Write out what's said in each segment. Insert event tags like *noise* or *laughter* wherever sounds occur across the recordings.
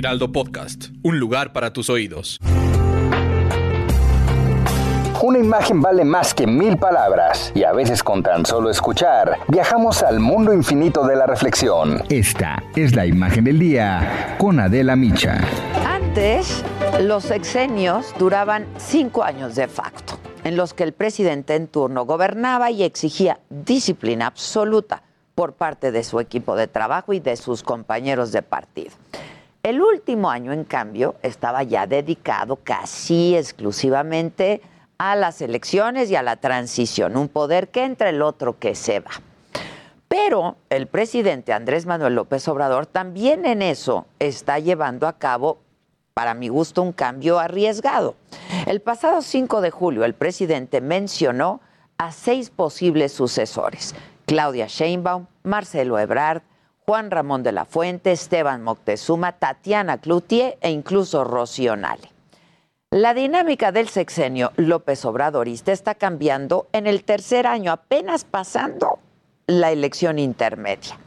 Heraldo Podcast, un lugar para tus oídos. Una imagen vale más que mil palabras y a veces con tan solo escuchar viajamos al mundo infinito de la reflexión. Esta es la imagen del día con Adela Micha. Antes, los sexenios duraban cinco años de facto, en los que el presidente en turno gobernaba y exigía disciplina absoluta por parte de su equipo de trabajo y de sus compañeros de partido. El último año, en cambio, estaba ya dedicado casi exclusivamente a las elecciones y a la transición, un poder que entra el otro que se va. Pero el presidente Andrés Manuel López Obrador también en eso está llevando a cabo, para mi gusto, un cambio arriesgado. El pasado 5 de julio el presidente mencionó a seis posibles sucesores, Claudia Sheinbaum, Marcelo Ebrard, Juan Ramón de la Fuente, Esteban Moctezuma, Tatiana Cloutier e incluso Rocío Nale. La dinámica del sexenio López Obradorista está cambiando en el tercer año, apenas pasando la elección intermedia.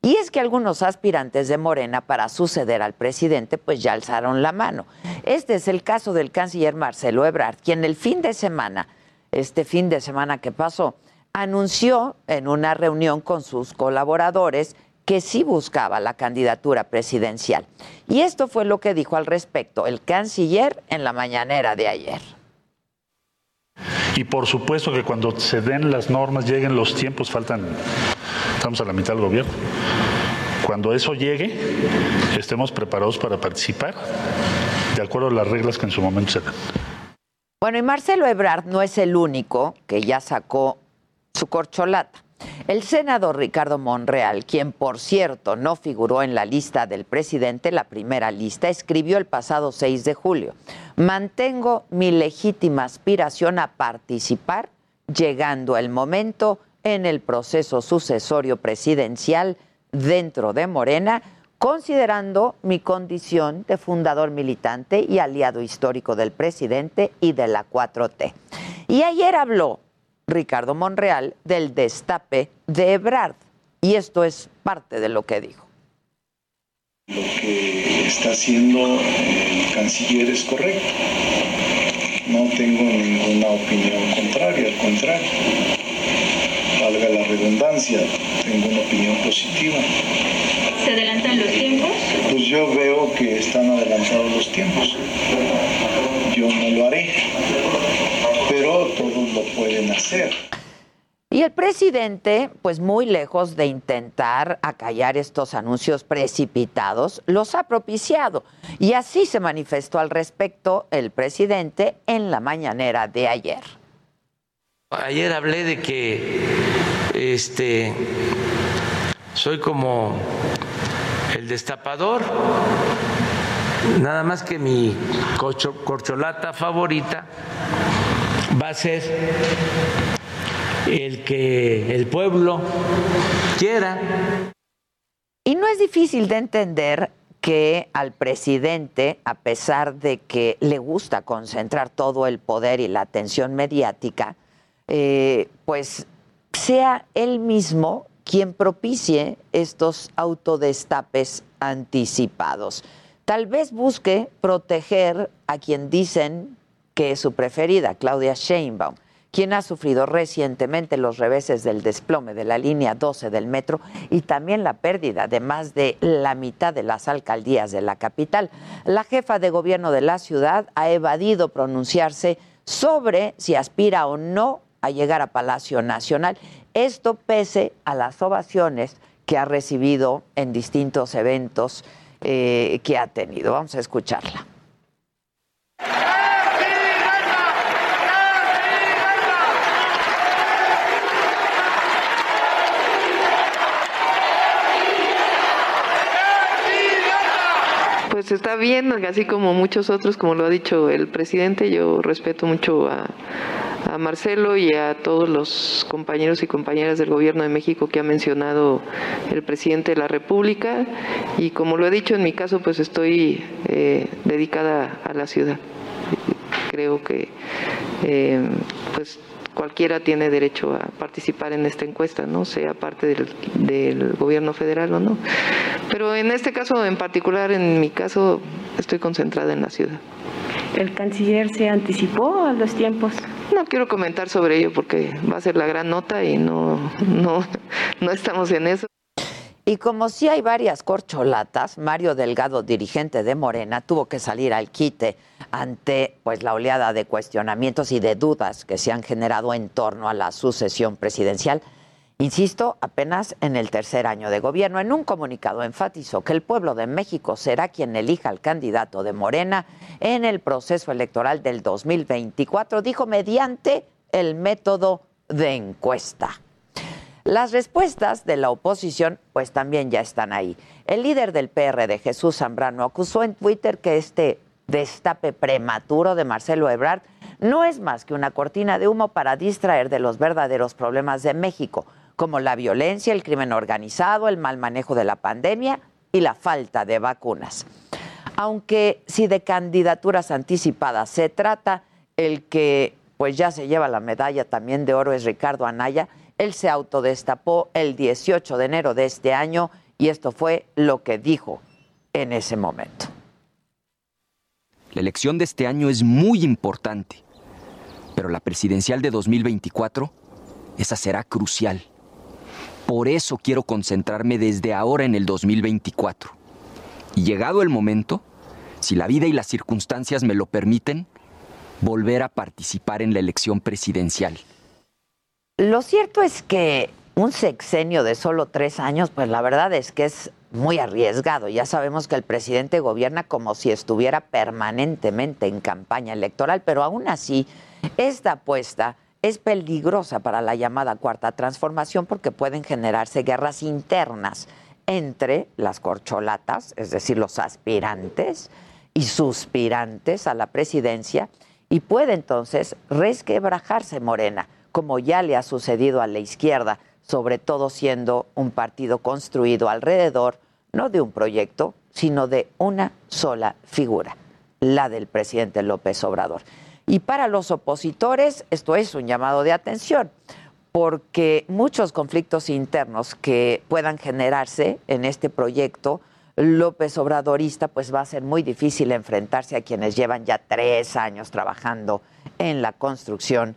Y es que algunos aspirantes de Morena para suceder al presidente pues ya alzaron la mano. Este es el caso del canciller Marcelo Ebrard, quien el fin de semana, este fin de semana que pasó, anunció en una reunión con sus colaboradores que sí buscaba la candidatura presidencial. Y esto fue lo que dijo al respecto el canciller en la mañanera de ayer. Y por supuesto que cuando se den las normas, lleguen los tiempos, faltan, estamos a la mitad del gobierno. Cuando eso llegue, estemos preparados para participar de acuerdo a las reglas que en su momento se dan. Bueno, y Marcelo Ebrard no es el único que ya sacó su corcholata. El senador Ricardo Monreal, quien por cierto no figuró en la lista del presidente, la primera lista, escribió el pasado 6 de julio, mantengo mi legítima aspiración a participar, llegando el momento en el proceso sucesorio presidencial dentro de Morena, considerando mi condición de fundador militante y aliado histórico del presidente y de la 4T. Y ayer habló Ricardo Monreal del destape de Ebrard. Y esto es parte de lo que dijo. Lo que está haciendo el canciller es correcto. No tengo ninguna opinión contraria, al contrario. Valga la redundancia, tengo una opinión positiva. ¿Se adelantan los tiempos? Pues yo veo que están adelantados los tiempos. Yo no lo haré pueden hacer. Y el presidente, pues muy lejos de intentar acallar estos anuncios precipitados, los ha propiciado. Y así se manifestó al respecto el presidente en la mañanera de ayer. Ayer hablé de que este soy como el destapador, nada más que mi corcholata favorita va a ser el que el pueblo quiera. Y no es difícil de entender que al presidente, a pesar de que le gusta concentrar todo el poder y la atención mediática, eh, pues sea él mismo quien propicie estos autodestapes anticipados. Tal vez busque proteger a quien dicen que es su preferida, Claudia Sheinbaum, quien ha sufrido recientemente los reveses del desplome de la línea 12 del metro y también la pérdida de más de la mitad de las alcaldías de la capital. La jefa de gobierno de la ciudad ha evadido pronunciarse sobre si aspira o no a llegar a Palacio Nacional. Esto pese a las ovaciones que ha recibido en distintos eventos eh, que ha tenido. Vamos a escucharla. Está bien, así como muchos otros, como lo ha dicho el presidente, yo respeto mucho a, a Marcelo y a todos los compañeros y compañeras del Gobierno de México que ha mencionado el presidente de la República y como lo he dicho en mi caso, pues estoy eh, dedicada a la ciudad. Creo que eh, pues cualquiera tiene derecho a participar en esta encuesta, no sea parte del, del, gobierno federal o no. Pero en este caso en particular, en mi caso, estoy concentrada en la ciudad. ¿El canciller se anticipó a los tiempos? No quiero comentar sobre ello porque va a ser la gran nota y no, no, *laughs* no estamos en eso. Y como sí hay varias corcholatas, Mario Delgado, dirigente de Morena, tuvo que salir al quite ante pues la oleada de cuestionamientos y de dudas que se han generado en torno a la sucesión presidencial. Insisto, apenas en el tercer año de gobierno, en un comunicado enfatizó que el pueblo de México será quien elija al candidato de Morena en el proceso electoral del 2024, dijo mediante el método de encuesta. Las respuestas de la oposición pues también ya están ahí. El líder del PRD, Jesús Zambrano, acusó en Twitter que este destape prematuro de Marcelo Ebrard no es más que una cortina de humo para distraer de los verdaderos problemas de México, como la violencia, el crimen organizado, el mal manejo de la pandemia y la falta de vacunas. Aunque si de candidaturas anticipadas se trata, el que pues ya se lleva la medalla también de oro es Ricardo Anaya, él se autodestapó el 18 de enero de este año y esto fue lo que dijo en ese momento. La elección de este año es muy importante, pero la presidencial de 2024, esa será crucial. Por eso quiero concentrarme desde ahora en el 2024. Y llegado el momento, si la vida y las circunstancias me lo permiten, volver a participar en la elección presidencial. Lo cierto es que un sexenio de solo tres años, pues la verdad es que es muy arriesgado. Ya sabemos que el presidente gobierna como si estuviera permanentemente en campaña electoral, pero aún así, esta apuesta es peligrosa para la llamada cuarta transformación porque pueden generarse guerras internas entre las corcholatas, es decir, los aspirantes y suspirantes a la presidencia, y puede entonces resquebrajarse Morena como ya le ha sucedido a la izquierda, sobre todo siendo un partido construido alrededor no de un proyecto, sino de una sola figura, la del presidente López Obrador. Y para los opositores esto es un llamado de atención, porque muchos conflictos internos que puedan generarse en este proyecto López Obradorista, pues va a ser muy difícil enfrentarse a quienes llevan ya tres años trabajando en la construcción